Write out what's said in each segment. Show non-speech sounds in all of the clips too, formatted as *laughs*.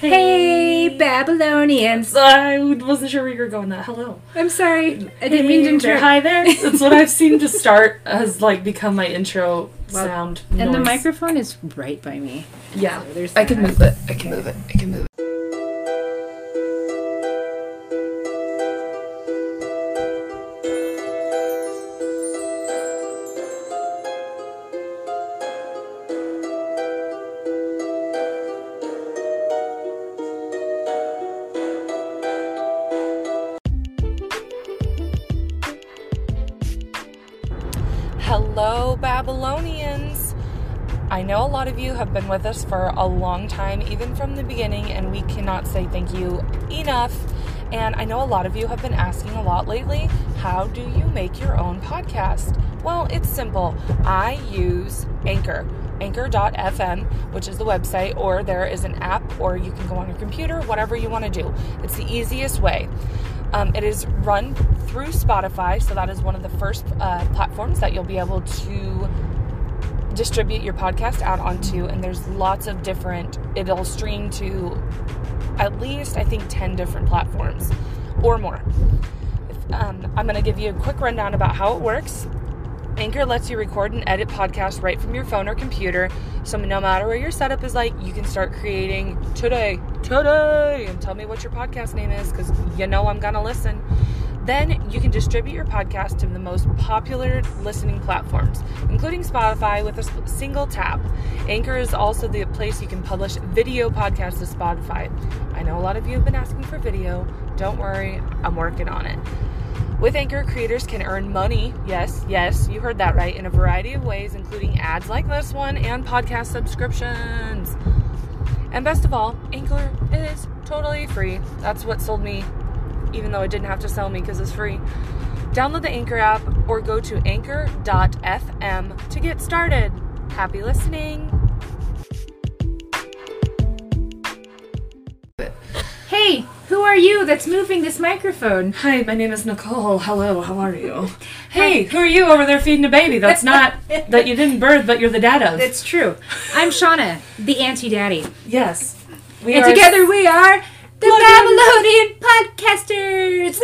Hey, Babylonians. I wasn't sure where you were going. That hello. I'm sorry. I didn't mean to interrupt. Hi there. That's what I've seen to *laughs* start has like become my intro Well, sound. And the microphone is right by me. Yeah, So there's I can move it. I can move it. I can move have been with us for a long time, even from the beginning, and we cannot say thank you enough. And I know a lot of you have been asking a lot lately how do you make your own podcast? Well, it's simple. I use Anchor, anchor.fm, which is the website, or there is an app, or you can go on your computer, whatever you want to do. It's the easiest way. Um, it is run through Spotify, so that is one of the first uh, platforms that you'll be able to distribute your podcast out onto. And there's lots of different, it'll stream to at least, I think, 10 different platforms or more. Um, I'm going to give you a quick rundown about how it works. Anchor lets you record and edit podcasts right from your phone or computer. So no matter where your setup is like, you can start creating today, today, and tell me what your podcast name is because you know I'm gonna listen. Then you can distribute your podcast to the most popular listening platforms, including Spotify, with a single tap. Anchor is also the place you can publish video podcasts to Spotify. I know a lot of you have been asking for video. Don't worry, I'm working on it. With Anchor, creators can earn money, yes, yes, you heard that right, in a variety of ways, including ads like this one and podcast subscriptions. And best of all, Anchor is totally free. That's what sold me, even though it didn't have to sell me because it's free. Download the Anchor app or go to anchor.fm to get started. Happy listening. Hey, who are you that's moving this microphone? Hi, my name is Nicole. Hello, how are you? Hey, who are you over there feeding a baby? That's not *laughs* that you didn't birth, but you're the dad of. That's true. I'm Shauna, the auntie daddy. yes. We And are together we are the Babylonian podcasters.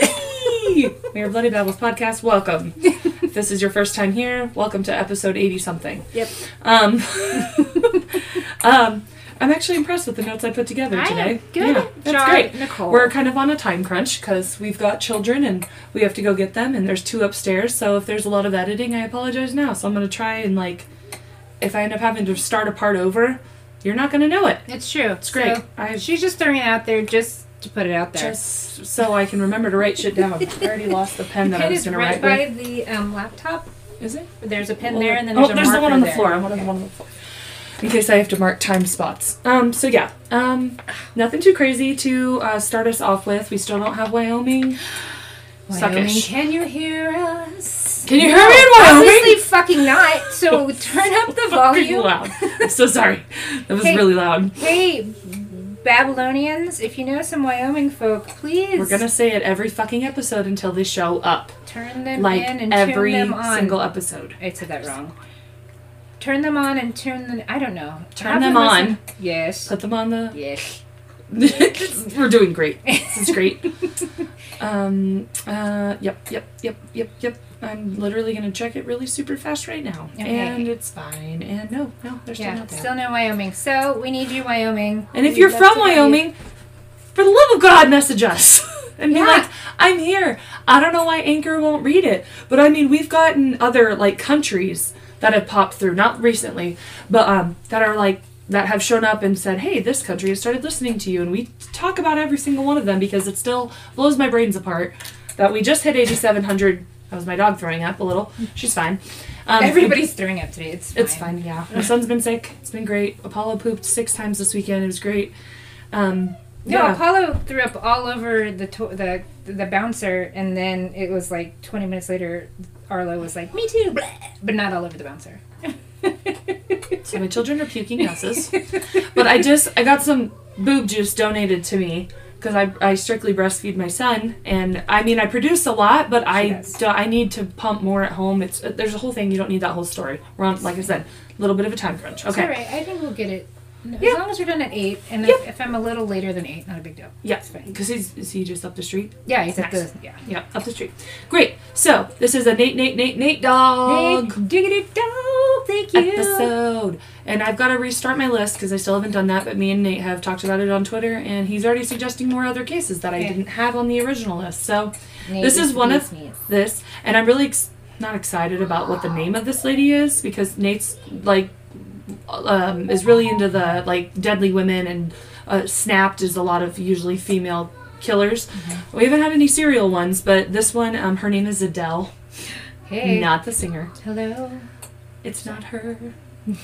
We are Bloody Babbles Podcast. Welcome. if this is your first time here, welcome to episode 80 something. yep. Um, *laughs* um, I'm actually impressed with the notes I put together I today. Good Yeah, that's great. Nicole. We're kind of on a time crunch because we've got children and we have to go get them, and there's two upstairs. So if there's a lot of editing, I apologize now. So I'm going to try and, like, if I end up having to start a part over, you're not going to know it. It's true. It's great. I- she's just throwing it out there just to put it out there. Just so I can remember to write shit down. I *laughs* already lost the pen that I was going to right write by with. the um, laptop. Is it? There's a pen Well, there, and then oh, there's a there's the one on the marker floor. there. I wanted the one on the floor. In case I have to mark time spots. Um, so yeah, um, nothing too crazy to uh, start us off with. We still don't have Wyoming. Wyoming, Suckish. can you hear us? Can you hear me in Wyoming? Obviously, fucking not. So *laughs* turn up the volume. loud. *laughs* I'm so sorry. That was Hey. really loud. Hey, Babylonians, if you know some Wyoming folk, please We're gonna say it every fucking episode until they show up. turn them Like in and every turn them on. single episode. I said that wrong. Turn them on and turn them. I don't know. Turn Have them listen- on. Yes. Put them on the. Yes. *laughs* We're doing great. This is great. Um. Uh. Yep. Yep. Yep. Yep. Yep. I'm literally gonna check it really super fast right now, Okay. and it's fine. And no, no, they're still Yeah. Still no Wyoming. So we need you, Wyoming. and if We'd you're from to have you. Wyoming, for the love of God, message us *laughs* and be like, "I'm here." I don't know why Anchor won't read it, but I mean, we've gotten other like countries that have popped through, not recently, but um, that are like that have shown up and said, "Hey, this country has started listening to you," and we talk about every single one of them because it still blows my brains apart that we just hit 8,700. That was my dog throwing up a little. She's fine. Um, Everybody's throwing up today. It's fine. it's fine, yeah. My son's been sick. It's been great. Apollo pooped six times this weekend. It was great. Um, No, yeah. Apollo threw up all over the to- the the bouncer, and then it was like 20 minutes later, Arlo was like, "Me too," but not all over the bouncer. *laughs* So my children are puking messes. but I just I got some boob juice donated to me because I, I strictly breastfeed my son and I mean I produce a lot but I does. do, I need to pump more at home. It's uh, there's a whole thing. You don't need that whole story. We're on like I said, a little bit of a time crunch. It's Okay. all right. I think we'll get it. No, Yeah. As long as we're done at eight, and Yep. if, if I'm a little later than eight, not a big deal. Yeah, It's fine. because he's is he just up the street? Yeah, he's at the yeah. Yeah, up the street. Great. So this is a Nate, Nate, Nate, Nate dog Nate, diggity dog, thank you. episode, and I've got to restart my list because I still haven't done that. But me and Nate have talked about it on Twitter, and he's already suggesting more other cases that I Okay. didn't have on the original list. So Nate this is one of knees. this, and I'm really ex- not excited about what the name of this lady is because Nate's like um, is really into the like deadly women and uh, Snapped is a lot of usually female killers. Mm-hmm. We haven't had any serial ones, but this one, um, her name is Adele, Hey. not the singer. Hello. It's not her. *laughs*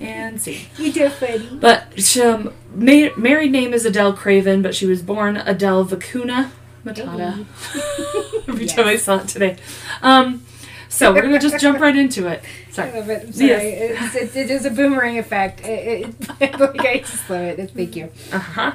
and see. You do funny. But she, um, ma- married name is Adele Craven, but she was born Adele Vacuna Matata. *laughs* Every *laughs* time I saw it today. Um, so we're gonna just jump right into it. *laughs* I Sorry. love it. I'm sorry. It's, it, it is a boomerang effect. It, it, *laughs* like, I just love it. Thank you. Uh huh.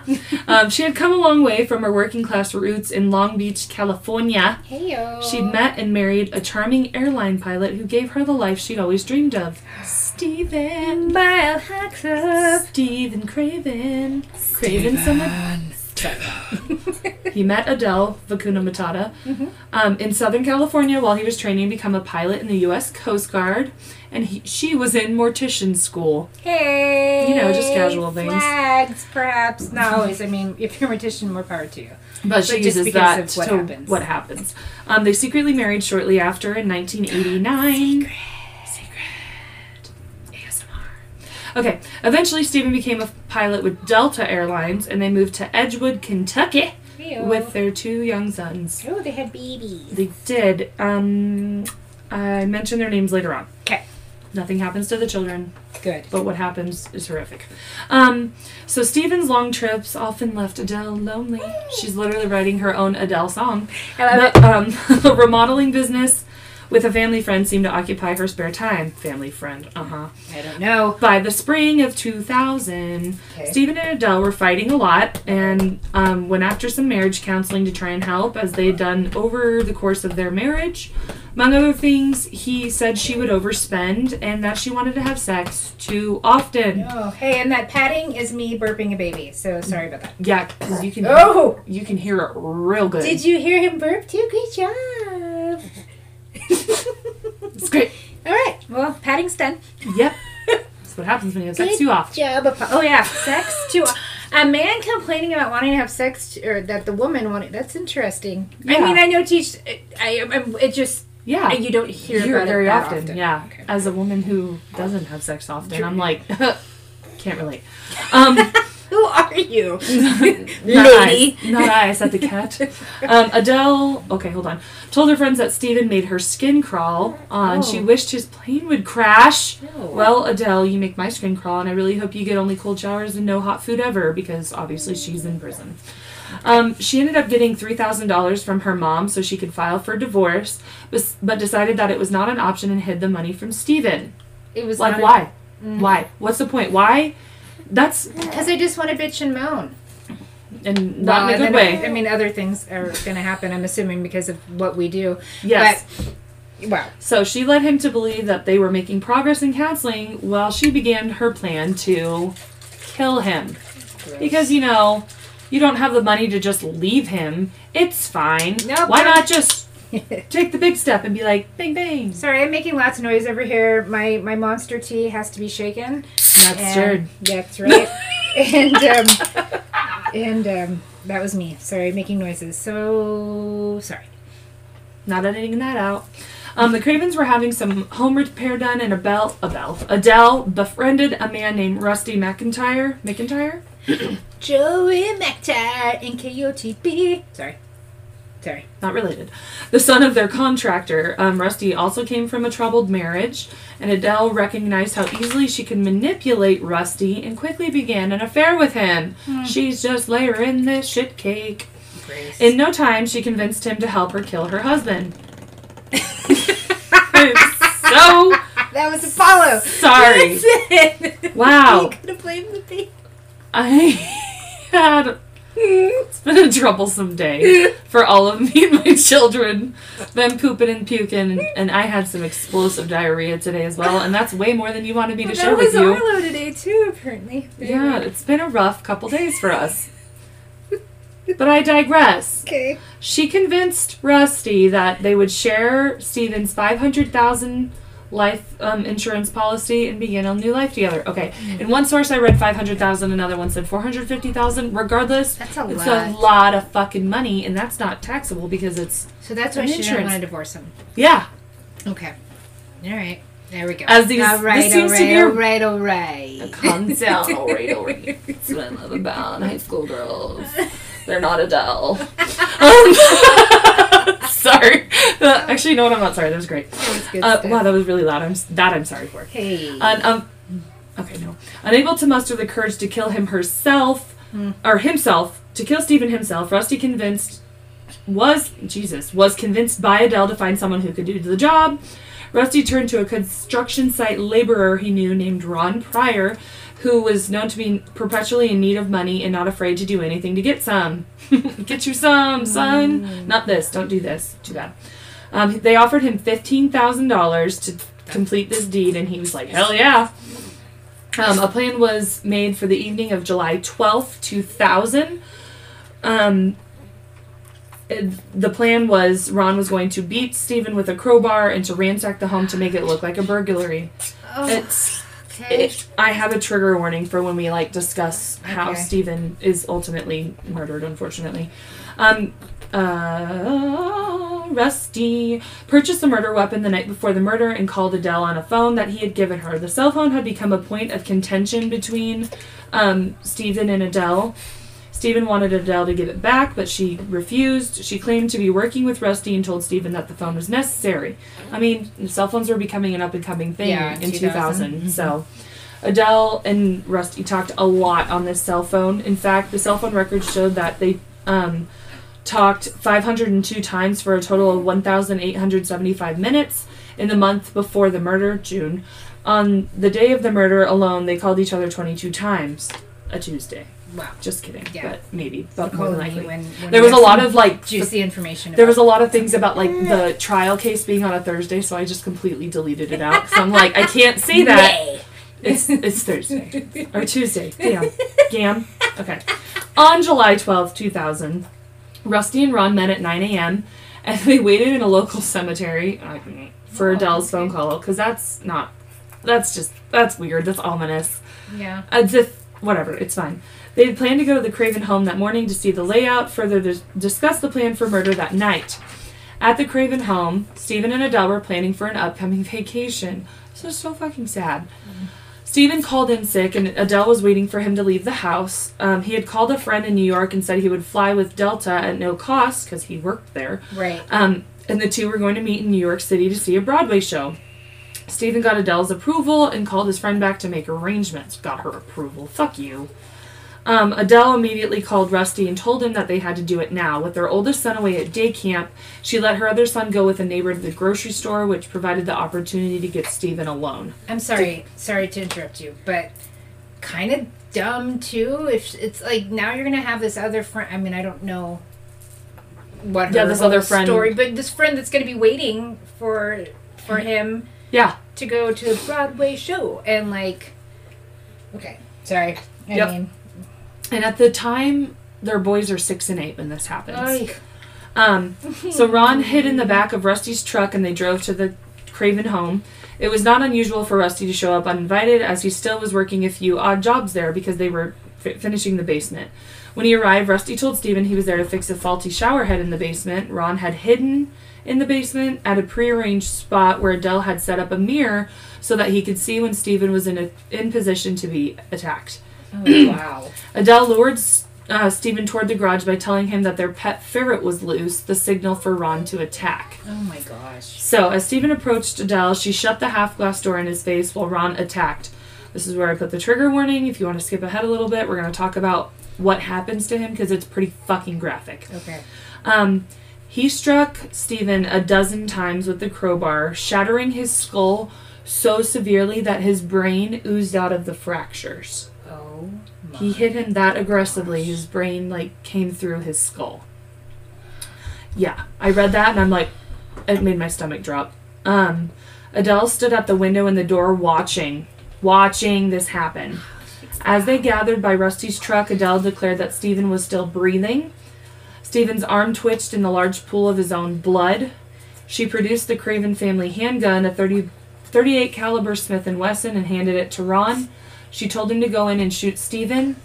Um, she had come a long way from her working class roots in Long Beach, California. Hey yo. She'd met and married a charming airline pilot who gave her the life she'd always dreamed of. Stephen. Biohacker. Stephen Craven. Craven someone. *laughs* he met Adele Vacuna Matata um, in Southern California while he was training to become a pilot in the U.S. Coast Guard, and he, she was in mortician school. Hey. You know, just casual things. Flags, perhaps. Not always. I mean, if you're a mortician, more power to you. But she But just uses that of what to happens. what happens. Um, they secretly married shortly after in 1989. Secret. Okay. Eventually, Stephen became a pilot with Delta Airlines, and they moved to Edgewood, Kentucky, with their two young sons. Oh, they had babies. They did. Um, I mentioned their names later on. Okay. Nothing happens to the children, Good. but what happens is horrific. Um, so Stephen's long trips often left Adele lonely. She's literally writing her own Adele song. I love But um, a *laughs* remodeling business with a family friend seemed to occupy her spare time. Family friend, uh huh. I don't know. By the spring of 2000, Okay. Stephen and Adele were fighting a lot and um, went after some marriage counseling to try and help, as they had done over the course of their marriage. Among other things, he said she would overspend and that she wanted to have sex too often. Oh, hey, and that patting is me burping a baby. So sorry about that. Yeah, because you can Oh, you can hear it real good. did you hear him burp too? Great job. Great. All right. Well, padding's done. Yep. *laughs* That's what happens when you have sex Good too often. job. Oh yeah, sex too. Often. A man complaining about wanting to have sex, or that the woman wanted. That's interesting. Yeah. I mean, I know teach. I, I it just Yeah. you don't hear, hear about it very that often, Yeah. Okay. As a woman who doesn't have sex often. I'm like, *laughs* can't relate. *laughs* Um, *laughs* Who are you, *laughs* not lady? eyes, not I. I said the cat. *laughs* Um, Adele, okay, hold on. Told her friends that Steven made her skin crawl. Uh, and she Oh. wished his plane would crash. No. Well, Adele, you make my skin crawl, and I really hope you get only cold showers and no hot food ever, because obviously she's in prison. Um, she ended up getting three thousand dollars from her mom so she could file for divorce, but, but decided that it was not an option and hid the money from Steven. It was Like, why? Why? What's the point? Why? That's Because I just want to bitch and moan. and not Well, in a good way. I mean, other things are going to happen. I'm assuming because of what we do. yes. But wow. So she led him to believe that they were making progress in counseling while she began her plan to kill him. Because, you know, you don't have the money to just leave him. It's fine. Nope. Why not just *laughs* take the big step and be like, bang, bang? Sorry, I'm making lots of noise over here. My my monster tea has to be shaken. That's And- stirred. That's *laughs* right. and um, and um, that was me. Sorry, making noises. So sorry. Not editing that out. Um, the Cravens were having some home repair done, and Abel, Abel, Adele befriended a man named Rusty McIntyre. McIntyre? *coughs* Joey McIntyre and KOTB. Sorry. Sorry. not related. The son of their contractor, um, Rusty, also came from a troubled marriage, and Adele recognized how easily she could manipulate Rusty and quickly began an affair with him. She's just layering this shit cake. In no time, she convinced him to help her kill her husband. *laughs* I'm so that was Apollo. sorry. *laughs* Wow. You could have blamed the baby. I *laughs* had It's been a troublesome day for all of me and my children. Them pooping and puking, and, and I had some explosive diarrhea today as well, and that's way more than you wanted me to Well, share that was with you. Arlo today too, apparently. But Yeah, anyway. it's been a rough couple days for us. But I digress. Okay. She convinced Rusty that they would share Steven's 500,000 life um, insurance policy and begin a new life together. Okay. In one source I read 500,000, another one said 450,000. Regardless, That's a it's lot. a lot of fucking money and that's not taxable because it's So that's why she didn't insurance. want to divorce him. yeah. Okay. All right. There we go. As these- all right, this seems all to be a- all right, all right. Calm *laughs* down, all right, all right. That's what I love about high school girls. *laughs* They're not Adele. *laughs* Um, *laughs* sorry. Uh, actually, no, I'm not sorry. That was great. That was Uh, wow, that was really loud. I'm that I'm sorry for. Hey. Um, okay, no. Unable to muster the courage to kill him herself, Hmm. or himself, to kill Stephen himself, Rusty convinced was Jesus was convinced by Adele to find someone who could do the job. Rusty turned to a construction site laborer he knew named Ron Pryor, who was known to be perpetually in need of money and not afraid to do anything to get some. *laughs* get you some, son. Not this. Don't do this. Too bad. Um, they offered him fifteen thousand dollars to complete this deed, and he was like, "Hell yeah!" Um, a plan was made for the evening of July twelfth, two thousand. Um, it- the plan was Ron was going to beat Stephen with a crowbar and to ransack the home to make it look like a burglary. oh, It's okay. it, I have a trigger warning for when we like discuss how Okay. Stephen is ultimately murdered. Unfortunately, um, uh, Rusty purchased the murder weapon the night before the murder and called Adele on a phone that he had given her. The cell phone had become a point of contention between um, Stephen and Adele. Stephen wanted Adele to give it back, but she refused. She claimed to be working with Rusty and told Stephen that the phone was necessary. I mean, cell phones were becoming an up and coming thing Yeah, in 2000. 2000. So, Adele and Rusty talked a lot on this cell phone. In fact, the cell phone records showed that they um, talked 502 times for a total of 1,875 minutes in the month before the murder, June. On the day of the murder alone, they called each other 22 times. A Tuesday. Wow. Just kidding. Yeah. But maybe. But more than likely. when- when There was a lot of like juicy information. there was a lot of things about like the trial case being on a Thursday, so I just completely deleted it out. So I'm like, I can't *laughs* say that. It's it's Thursday *laughs* or Tuesday. Damn, Gam. Okay. On July twelfth, two thousand, Rusty and Ron met at nine a.m. and they waited in a local cemetery for Oh, Adele's phone call because that's not. That's just that's weird. That's ominous. Yeah. As if whatever, it's fine. They had planned to go to the Craven home that morning to see the layout, further discuss the plan for murder that night. At the Craven home, Stephen and Adele were planning for an upcoming vacation. This is so fucking sad. Stephen called in sick, and Adele was waiting for him to leave the house. Um, he had called a friend in New York and said he would fly with Delta at no cost because he worked there. Right. Um, and the two were going to meet in New York City to see a Broadway show. Stephen got Adele's approval and called his friend back to make arrangements. Got her approval. Fuck you. Um, Adele immediately called Rusty and told him that they had to do it now. With their oldest son away at day camp, she let her other son go with a neighbor to the grocery store, which provided the opportunity to get Stephen alone. I'm sorry. Sorry to interrupt you, but kind of dumb too. If it's like now you're gonna have this other friend. I mean, I don't know what Yeah, this other friend- story, but this friend that's gonna be waiting for for him Yeah, to go to a Broadway show and like. Okay. Sorry. I Yep. mean. And at the time, their boys are six and eight when this happens. Um, *laughs* so Ron hid in the back of Rusty's truck and they drove to the Craven home. It was not unusual for Rusty to show up uninvited as he still was working a few odd jobs there because they were fi- finishing the basement. When he arrived, Rusty told Stephen he was there to fix a faulty shower head in the basement. Ron had hidden in the basement at a prearranged spot where Adele had set up a mirror so that he could see when Stephen was in a, in position to be attacked. Oh, wow. *clears throat* Adele lured uh, Stephen toward the garage by telling him that their pet ferret was loose, the signal for Ron to attack. Oh my gosh. So, as Stephen approached Adele, she shut the half glass door in his face while Ron attacked. This is where I put the trigger warning. If you want to skip ahead a little bit, we're going to talk about what happens to him because it's pretty fucking graphic. Okay. Um, he struck Stephen a dozen times with the crowbar, shattering his skull so severely that his brain oozed out of the fractures. He hit him that aggressively, his brain like came through his skull. Yeah, I read that and I'm like, it made my stomach drop. Um, Adele stood at the window in the door watching, watching this happen. As they gathered by Rusty's truck, Adele declared that Stephen was still breathing. Stephen's arm twitched in the large pool of his own blood. She produced the Craven family handgun, a 30, 38 caliber Smith & Wesson, and handed it to Ron. She told him to go in and shoot Stephen.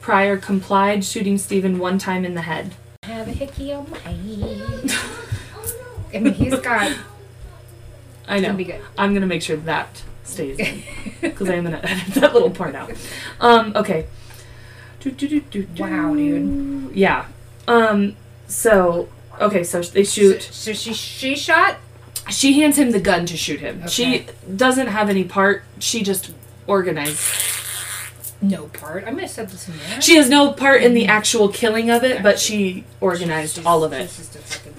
Pryor complied, shooting Stephen one time in the head. I have a hickey on my head. *laughs* I mean, he's got. I know. Gonna be good. I'm gonna make sure that stays in because I'm gonna edit that little part out. Um, okay. Do, do, do, do, do. Wow, dude. Yeah. Um. So okay. So they shoot. So, so she she shot. She hands him the gun to shoot him. She doesn't have any part. She just organized. No part. I'm gonna set this in there. She has no part in the mm-hmm. actual killing of it, but she organized She's- all of it. she's just a fucking-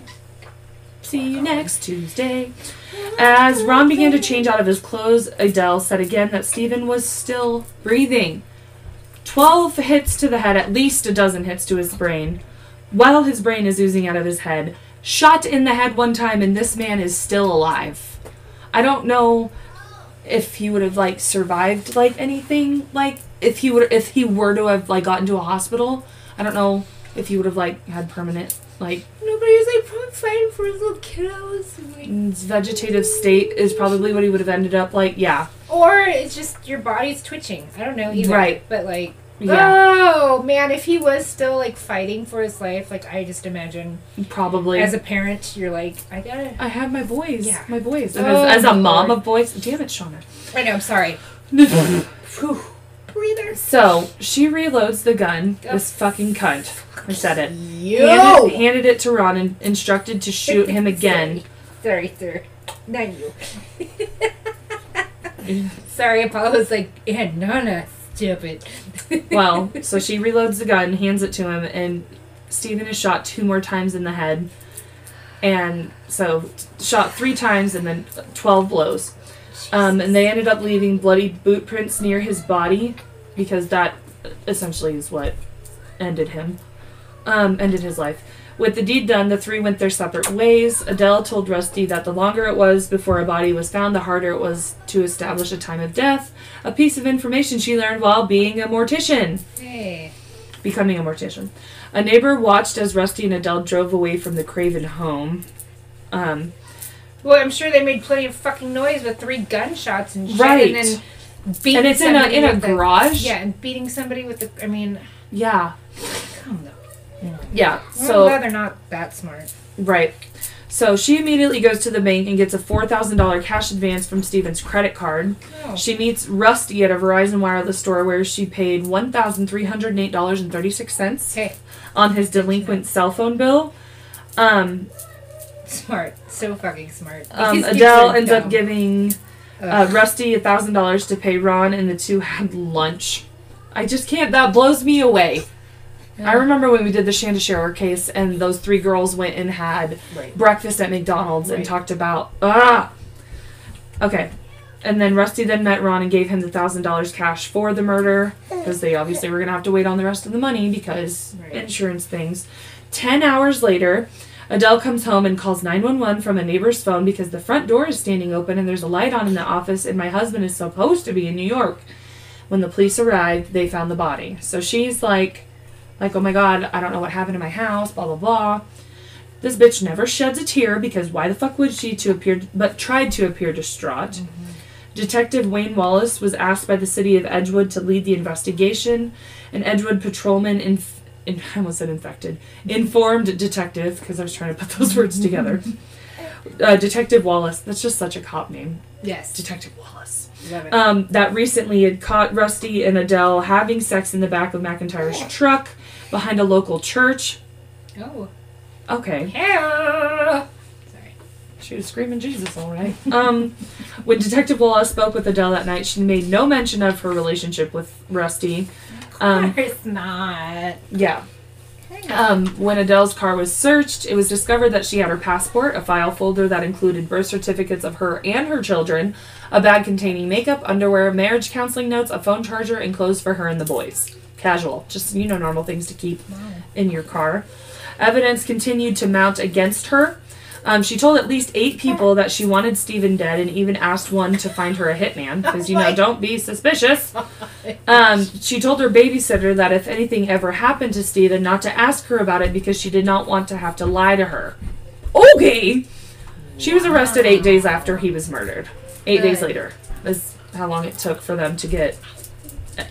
See you next Tuesday. As Ron began to change out of his clothes, Adele said again that Stephen was still breathing. Twelve hits to the head, at least a dozen hits to his brain, while his brain is oozing out of his head. Shot in the head one time, and this man is still alive. I don't know if he would have like survived like anything like if he would if he were to have like gotten to a hospital. I don't know if he would have like had permanent like Nobody's like fighting for his little kiddos. and, like- his vegetative state is probably what he would have ended up like. Yeah, Or it's just your body's twitching. I don't know either. Right. But like, yeah, oh man, if he was still like fighting for his life, like I just imagine probably. as a parent, you're like, I gotta. I have my boys. Yeah. my boys. Oh, as, as a mom Lord. of boys, damn it, Shauna. I know. I'm sorry. Whew. Breathers. so she reloads the gun. This fucking cunt. I said it. Yo. Handed, handed it to Ron and instructed to shoot him *laughs* again. Sorry, sir. Not you. *laughs* Mm. Sorry, Apollo was like, yeah, Nana, stupid. *laughs* well, so she reloads the gun, hands it to him, and Stephen is shot two more times in the head. And so shot three times and then 12 blows. Um, and they ended up leaving bloody boot prints near his body because that essentially is what ended him, um, ended his life. With the deed done, the three went their separate ways. Adele told Rusty that the longer it was before a body was found, the harder it was to establish a time of death. A piece of information she learned while being a mortician hey. becoming a mortician. A neighbor watched as Rusty and Adele drove away from the Craven home. Um, Well, I'm sure they made plenty of fucking noise with three gunshots and shit, Right. and then beating and it's in a in a with the- garage. yeah, and beating somebody with the. I mean, Yeah. come on. Yeah. I'm So glad they're not that smart. right. So she immediately goes to the bank and gets a four thousand dollar cash advance from Steven's credit card. Oh. She meets Rusty at a Verizon wireless store where she paid one thousand three hundred eight dollars and thirty six cents Hey, on his delinquent cell phone bill. Um, smart. So fucking smart. um, Adele ends up giving uh, Rusty a thousand dollars to pay Ron, and the two had lunch. I just can't. That blows me away. I remember when we did the Shanda Sharer case, and those three girls went and had Right. breakfast at McDonald's and talked about ah. Okay, and then Rusty then met Ron and gave him the thousand dollars cash for the murder because they obviously were gonna have to wait on the rest of the money because Right. insurance things. Ten hours later. Adele comes home and calls 911 from a neighbor's phone because the front door is standing open and there's a light on in the office and my husband is supposed to be in New York. When the police arrived, they found the body. So she's like like, oh my god, I don't know what happened to my house, blah blah blah. This bitch never sheds a tear because why the fuck would she to appear but tried to appear distraught. Detective Wayne Wallace was asked by the city of Edgewood to lead the investigation. An Edgewood patrolman inf- in, *laughs* I almost said infected. Informed detective, because I was trying to put those words together. *laughs* Uh, detective Wallace, that's just such a cop name. Yes. Detective Wallace. Um, that recently had caught Rusty and Adele having sex in the back of McIntyre's truck behind a local church. oh. Okay. Hell. Sorry. She was screaming Jesus, all right. *laughs* um, when Detective Wallace spoke with Adele that night, she made no mention of her relationship with Rusty. Um, Of course not. yeah. Um, when Adele's car was searched, it was discovered that she had her passport, a file folder that included birth certificates of her and her children, a bag containing makeup, underwear, marriage counseling notes, a phone charger, and clothes for her and the boys. Casual, just you know normal things to keep in your car. Evidence continued to mount against her. Um, she told at least eight people that she wanted Stephen dead, and even asked one to find her a hitman *laughs* because you know don't be suspicious. *laughs* Um, she told her babysitter that if anything ever happened to Stephen, not to ask her about it because she did not want to have to lie to her. Okay. She was arrested eight days after he was murdered. Eight days later is how long it took for them to get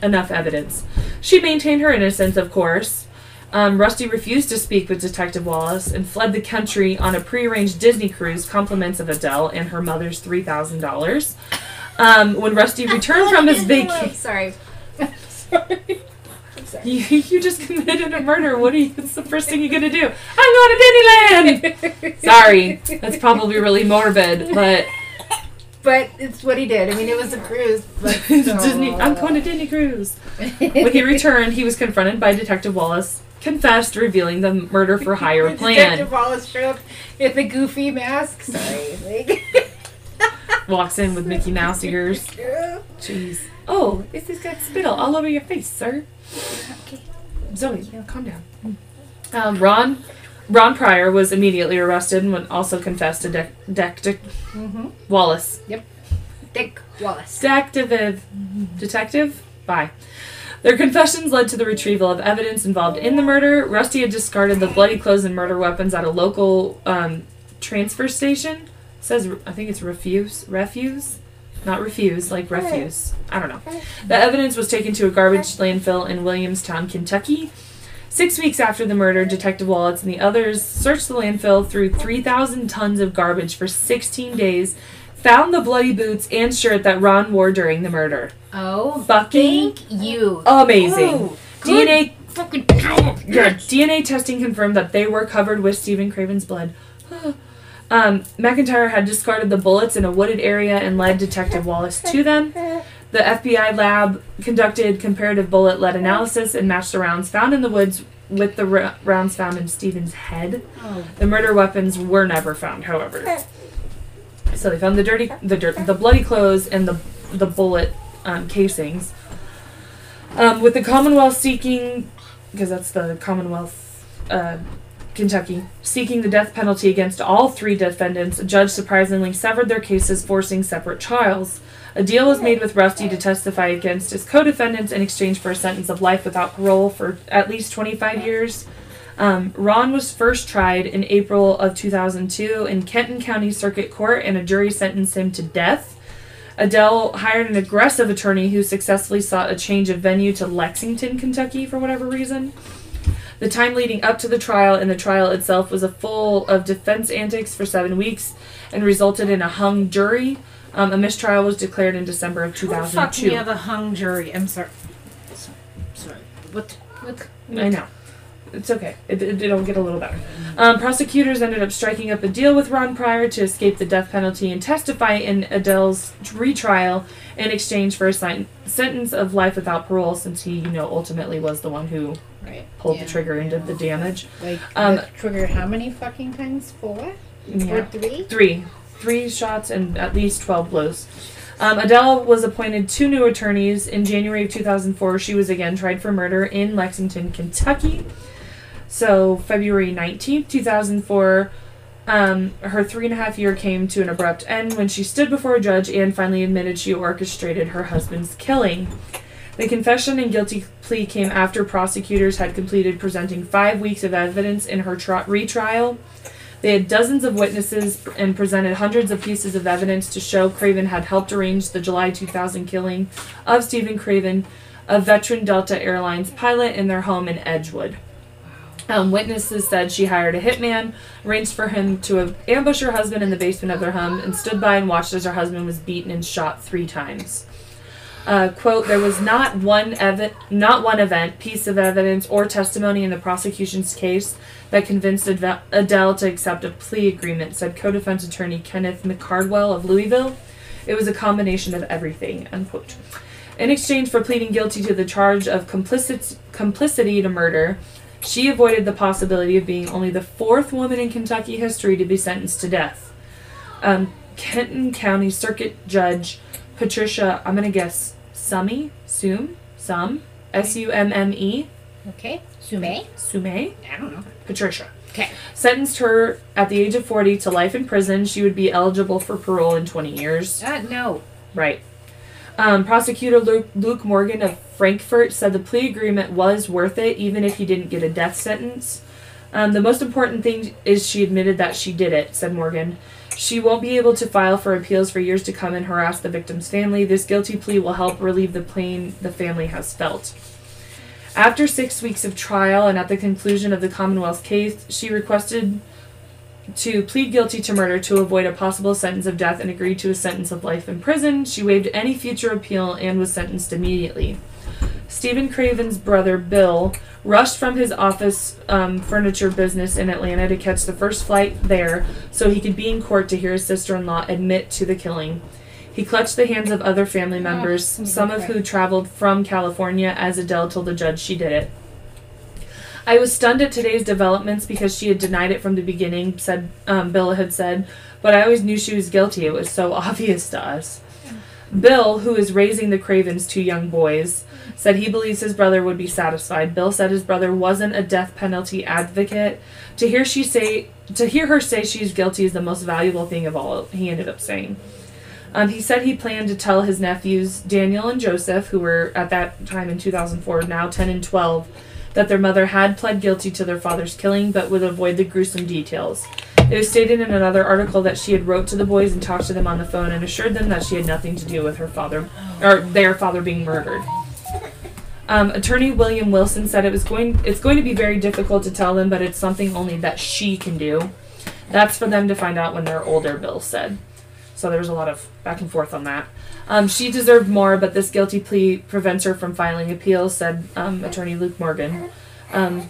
enough evidence. She maintained her innocence, of course. Um, Rusty refused to speak with Detective Wallace and fled the country on a prearranged Disney cruise, compliments of Adele and her mother's three thousand dollars. Um, when Rusty *laughs* returned from his vacation, *laughs* Sorry. *laughs* Sorry. I'm sorry. you, you just committed a murder. What are you? What's the first thing you're gonna do? I'm going to Disneyland. Sorry, that's probably really morbid, but But it's what he did. I mean, it was a cruise. But *laughs* Disney. I'm going to Disney cruise. When he returned, he was confronted by Detective Wallace, confessed, revealing the murder for hire *laughs* plan. Detective Wallace showed up with a goofy mask. Sorry. Like, *laughs* Walks in with Mickey Mouse ears. Jeez. Oh, this has got spittle all over your face, sir. okay. Zoe, calm down. Um, Ron, Ron Pryor was immediately arrested and also confessed to Dec Dec Mm-hmm. Wallace. Yep. Dick Wallace. Detective. Detective? Bye. Their confessions led to the retrieval of evidence involved in the murder. Rusty had discarded the bloody clothes and murder weapons at a local um, transfer station. It says, I think it's refuse. Refuse? Not refuse, like refuse. I don't know. The evidence was taken to a garbage landfill in Williamstown, Kentucky. Six weeks after the murder, Detective Wallace and the others searched the landfill through 3,000 tons of garbage for 16 days, found the bloody boots and shirt that Ron wore during the murder. Oh, Fucking thank you. amazing. Oh, good DNA fucking yeah, DNA testing confirmed that they were covered with Stephen Craven's blood. *sighs* um, McIntyre had discarded the bullets in a wooded area and led Detective Wallace to them. The FBI lab conducted comparative bullet lead analysis and matched the rounds found in the woods with the r- rounds found in Stephen's head. Oh, The murder weapons were never found, however. So they found the dirty, the dirt, the bloody clothes and the the bullet um, casings. Um, with the Commonwealth seeking, because that's the Commonwealth, uh, Kentucky, seeking the death penalty against all three defendants, a judge surprisingly severed their cases, forcing separate trials. A deal was made with Rusty to testify against his co-defendants in exchange for a sentence of life without parole for at least 25 years. Um, Ron was first tried in April of 2002 in Kenton County Circuit Court, and a jury sentenced him to death. Adele hired an aggressive attorney who successfully sought a change of venue to Lexington, Kentucky, for whatever reason. The time leading up to the trial and the trial itself was a full of defense antics for seven weeks and resulted in a hung jury. Um, a mistrial was declared in December of 2002. Who the fuck we have a hung jury? I'm sorry. Sorry. sorry. What? What? I know. It's okay. It, it, it'll get a little better. Um, prosecutors ended up striking up a deal with Ron Pryor to escape the death penalty and testify in Adele's retrial in exchange for a sen- sentence of life without parole, since he, you know, ultimately was the one who Right. pulled Yeah, the trigger and did the damage. Like, Um, the trigger how many fucking times? Four? Yeah. Or three? Three. Three shots and at least 12 blows. Um, Adele was appointed two new attorneys. In January of 2004, she was again tried for murder in Lexington, Kentucky. So, February 19th, 2004, um, her three and a half year came to an abrupt end when she stood before a judge and finally admitted she orchestrated her husband's killing. The confession and guilty plea came after prosecutors had completed presenting five weeks of evidence in her tri- retrial. They had dozens of witnesses and presented hundreds of pieces of evidence to show Craven had helped arrange the July 2000 killing of Stephen Craven, a veteran Delta Airlines pilot, in their home in Edgewood. Um, witnesses said she hired a hitman, arranged for him to ambush her husband in the basement of their home, and stood by and watched as her husband was beaten and shot three times. Uh, quote, there was not one ev- not one event, piece of evidence, or testimony in the prosecution's case that convinced Adele to accept a plea agreement, said co-defense attorney Kenneth McCardwell of Louisville. It was a combination of everything, unquote. In exchange for pleading guilty to the charge of complicit- complicity to murder, she avoided the possibility of being only the fourth woman in Kentucky history to be sentenced to death. Um, Kenton County Circuit Judge Patricia, I'm gonna guess Summy, Sum, Sum, S U M M E, Okay. Sume? Sume I don't know. Patricia. Okay. Sentenced her at the age of 40 to life in prison. She would be eligible for parole in 20 years. Uh, no. Right. Um, prosecutor Luke, Luke Morgan of Frankfort said the plea agreement was worth it, even if he didn't get a death sentence. Um, the most important thing is she admitted that she did it, said Morgan. She won't be able to file for appeals for years to come and harass the victim's family. This guilty plea will help relieve the pain the family has felt. After six weeks of trial and at the conclusion of the Commonwealth's case, she requested to plead guilty to murder to avoid a possible sentence of death and agreed to a sentence of life in prison. She waived any future appeal and was sentenced immediately. Stephen Craven's brother, Bill, rushed from his office um, furniture business in Atlanta to catch the first flight there so he could be in court to hear his sister in law admit to the killing. He clutched the hands of other family members, I'm some of who traveled from California, as Adele told the judge she did it. I was stunned at today's developments because she had denied it from the beginning, said um, Bill had said, but I always knew she was guilty. It was so *laughs* obvious to us. Bill, who is raising the Cravens, two young boys, said he believes his brother would be satisfied. Bill said his brother wasn't a death penalty advocate. To hear she say to hear her say she's guilty is the most valuable thing of all, he ended up saying. Um, he said he planned to tell his nephews, Daniel and Joseph, who were at that time in 2004, now 10 and 12, that their mother had pled guilty to their father's killing but would avoid the gruesome details. It was stated in another article that she had wrote to the boys and talked to them on the phone and assured them that she had nothing to do with her father or their father being murdered. Um, attorney William Wilson said it was going it's going to be very difficult to tell them, but it's something only that she can do. That's for them to find out when they're older, Bill said. So there was a lot of back and forth on that. Um, she deserved more, but this guilty plea prevents her from filing appeals, said um, attorney Luke Morgan. Um,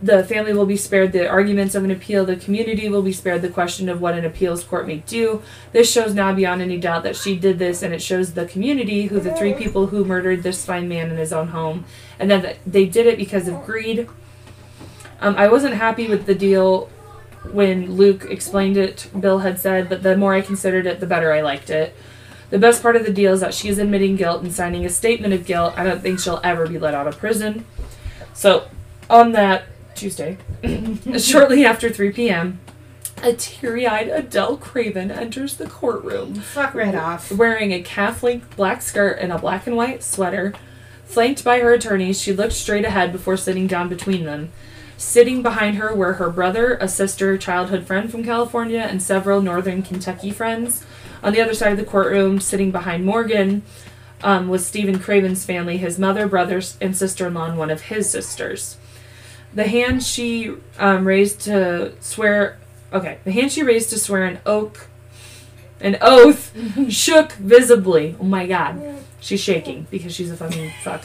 the family will be spared the arguments of an appeal. The community will be spared the question of what an appeals court may do. This shows now beyond any doubt that she did this, and it shows the community who the three people who murdered this fine man in his own home, and that they did it because of greed. Um, I wasn't happy with the deal when Luke explained it. Bill had said, but the more I considered it, the better I liked it. The best part of the deal is that she is admitting guilt and signing a statement of guilt. I don't think she'll ever be let out of prison. So, on that Tuesday, *laughs* shortly after 3 p.m., a teary eyed Adele Craven enters the courtroom Fuck right off. wearing a calf length black skirt and a black and white sweater. Flanked by her attorneys, she looked straight ahead before sitting down between them. Sitting behind her were her brother, a sister, childhood friend from California, and several northern Kentucky friends. On the other side of the courtroom, sitting behind Morgan, um, was Stephen Craven's family, his mother, brothers, and sister in law, and one of his sisters. The hand she um, raised to swear, okay, the hand she raised to swear an oath, an oath, *laughs* shook visibly. Oh my god, she's shaking because she's a fucking fuck.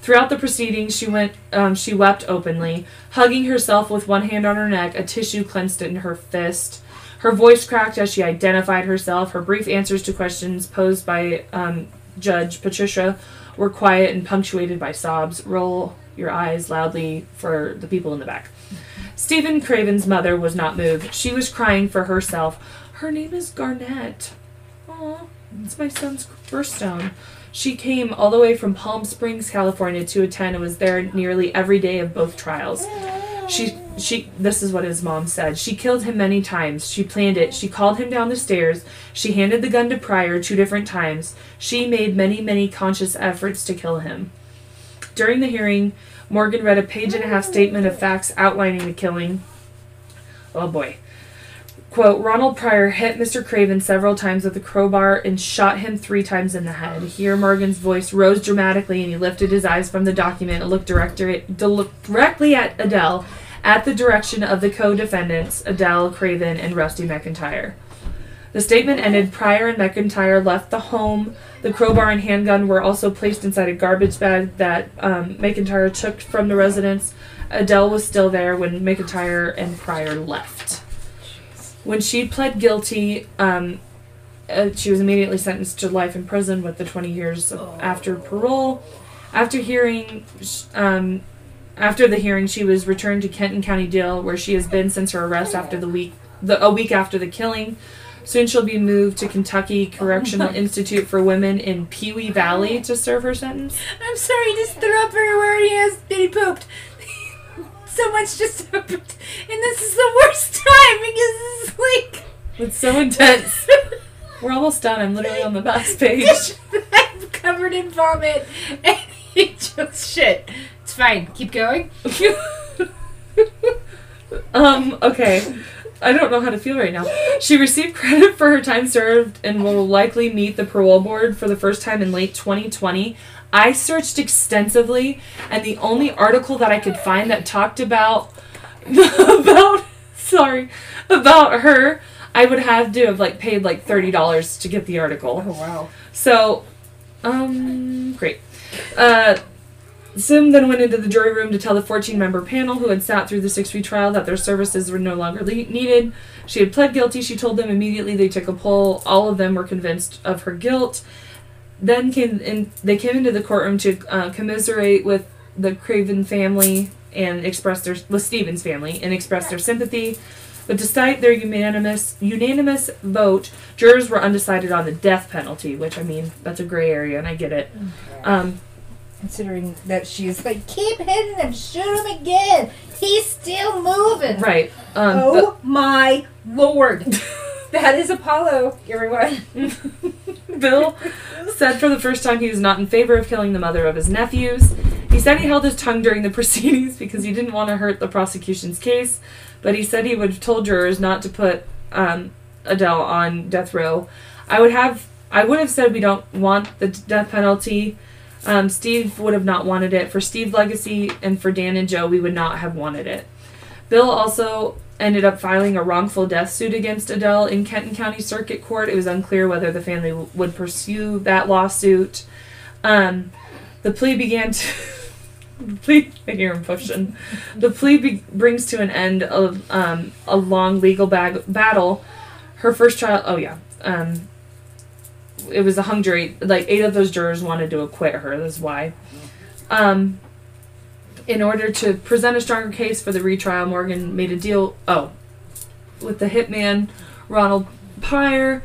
Throughout the proceedings, she went. Um, she wept openly, hugging herself with one hand on her neck, a tissue clenched in her fist. Her voice cracked as she identified herself. Her brief answers to questions posed by um, Judge Patricia were quiet and punctuated by sobs. Roll your eyes loudly for the people in the back. Stephen Craven's mother was not moved. She was crying for herself. Her name is Garnett. Aw, it's my son's birthstone. She came all the way from Palm Springs, California to attend and was there nearly every day of both trials. She she this is what his mom said. She killed him many times. She planned it. She called him down the stairs. She handed the gun to Pryor two different times. She made many, many conscious efforts to kill him. During the hearing, Morgan read a page and a half statement of facts outlining the killing. Oh boy. Quote, Ronald Pryor hit Mr. Craven several times with a crowbar and shot him three times in the head. Here, Morgan's voice rose dramatically and he lifted his eyes from the document and looked directly at Adele at the direction of the co defendants, Adele Craven and Rusty McIntyre. The statement ended. Pryor and McIntyre left the home. The crowbar and handgun were also placed inside a garbage bag that um, McIntyre took from the residence. Adele was still there when McIntyre and Pryor left. When she pled guilty, um, uh, she was immediately sentenced to life in prison with the 20 years of, after parole. After hearing, um, after the hearing, she was returned to Kenton County Jail, where she has been since her arrest after the week, the a week after the killing. Soon she'll be moved to Kentucky Correctional *laughs* Institute for Women in Pewee Valley to serve her sentence. I'm sorry, he just threw up everywhere he has and he pooped. *laughs* so much just happened. And this is the worst time because this is like It's so intense. We're almost done. I'm literally on the last *laughs* page. I'm covered in vomit and he just shit. It's fine. Keep going. um, okay. I don't know how to feel right now. She received credit for her time served and will likely meet the parole board for the first time in late 2020. I searched extensively, and the only article that I could find that talked about *laughs* about sorry about her, I would have to have like paid like thirty dollars to get the article. Oh wow. So, um, great. Uh, Sim then went into the jury room to tell the 14 member panel who had sat through the six week trial that their services were no longer le- needed. She had pled guilty. She told them immediately they took a poll. All of them were convinced of her guilt. Then came in, they came into the courtroom to uh, commiserate with the Craven family and express their with Stephen's family and express their sympathy. But despite their unanimous unanimous vote, jurors were undecided on the death penalty, which I mean that's a gray area, and I get it. Um, Considering that she's like, keep hitting him, shoot him again. He's still moving. right. Um, Oh my lord. *laughs* that is Apollo, everyone. *laughs* Bill said for the first time he was not in favor of killing the mother of his nephews. He said he held his tongue during the *laughs* proceedings because he didn't want to hurt the prosecution's case, but he said he would have told jurors not to put um, Adele on death row. I would have I would have said we don't want the death penalty. Um, Steve would have not wanted it. For Steve's legacy and for Dan and Joe, we would not have wanted it. Bill also ended up filing a wrongful death suit against Adele in Kenton County Circuit Court. It was unclear whether the family w- would pursue that lawsuit. Um, the plea began to. *laughs* the plea, I hear him pushing. The plea be- brings to an end of um, a long legal bag- battle. Her first trial. Oh yeah. Um, it was a hung jury. Like eight of those jurors wanted to acquit her. That's why. Um, in order to present a stronger case for the retrial, Morgan made a deal. Oh, with the hitman Ronald Pryor,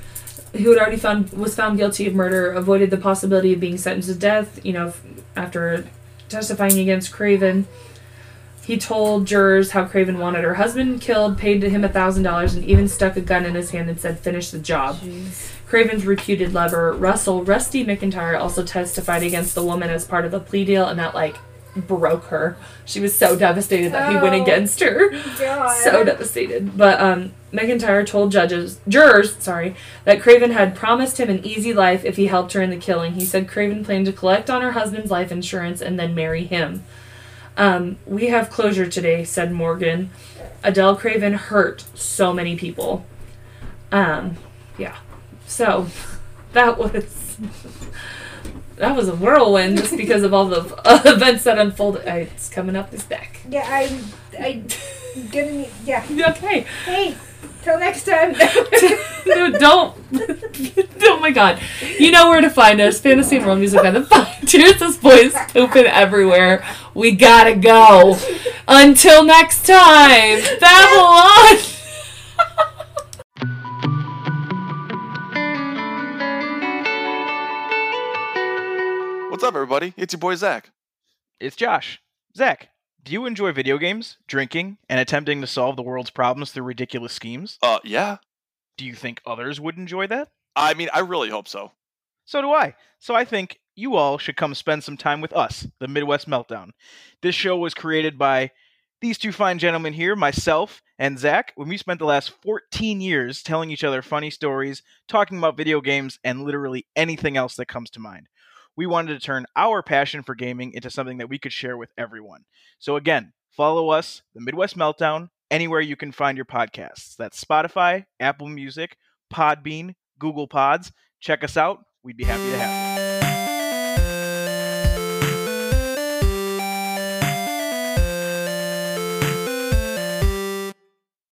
who had already found was found guilty of murder, avoided the possibility of being sentenced to death. You know, after testifying against Craven. He told jurors how Craven wanted her husband killed, paid him a thousand dollars, and even stuck a gun in his hand and said, "Finish the job." Craven's reputed lover, Russell Rusty McIntyre, also testified against the woman as part of the plea deal, and that like broke her. She was so devastated that he went Oh. against her. God. So devastated. But um, McIntyre told judges, jurors, sorry, that Craven had promised him an easy life if he helped her in the killing. He said Craven planned to collect on her husband's life insurance and then marry him. Um, we have closure today, said Morgan. Adele Craven hurt so many people. Um, yeah. So that was that was a whirlwind just because of all the uh, *laughs* events that unfolded. I, it's coming up this back. Yeah, I, I, gonna *laughs* need, yeah. Okay. Hey, till next time. *laughs* no, don't. oh my god. You know where to find us. Fantasy and World Music on the phone. This boy's pooping everywhere. We gotta go. Until next time, Babylon! Up, everybody? It's your boy Zach. It's Josh. Zach, do you enjoy video games, drinking, and attempting to solve the world's problems through ridiculous schemes? Uh, yeah. Do you think others would enjoy that? I mean, I really hope so. So do I. So I think you all should come spend some time with us, the Midwest Meltdown. This show was created by these two fine gentlemen here, myself and Zach, when we spent the last 14 years telling each other funny stories, talking about video games, and literally anything else that comes to mind. We wanted to turn our passion for gaming into something that we could share with everyone. So again, follow us, the Midwest Meltdown, anywhere you can find your podcasts. That's Spotify, Apple Music, Podbean, Google Pods. Check us out. We'd be happy to have you.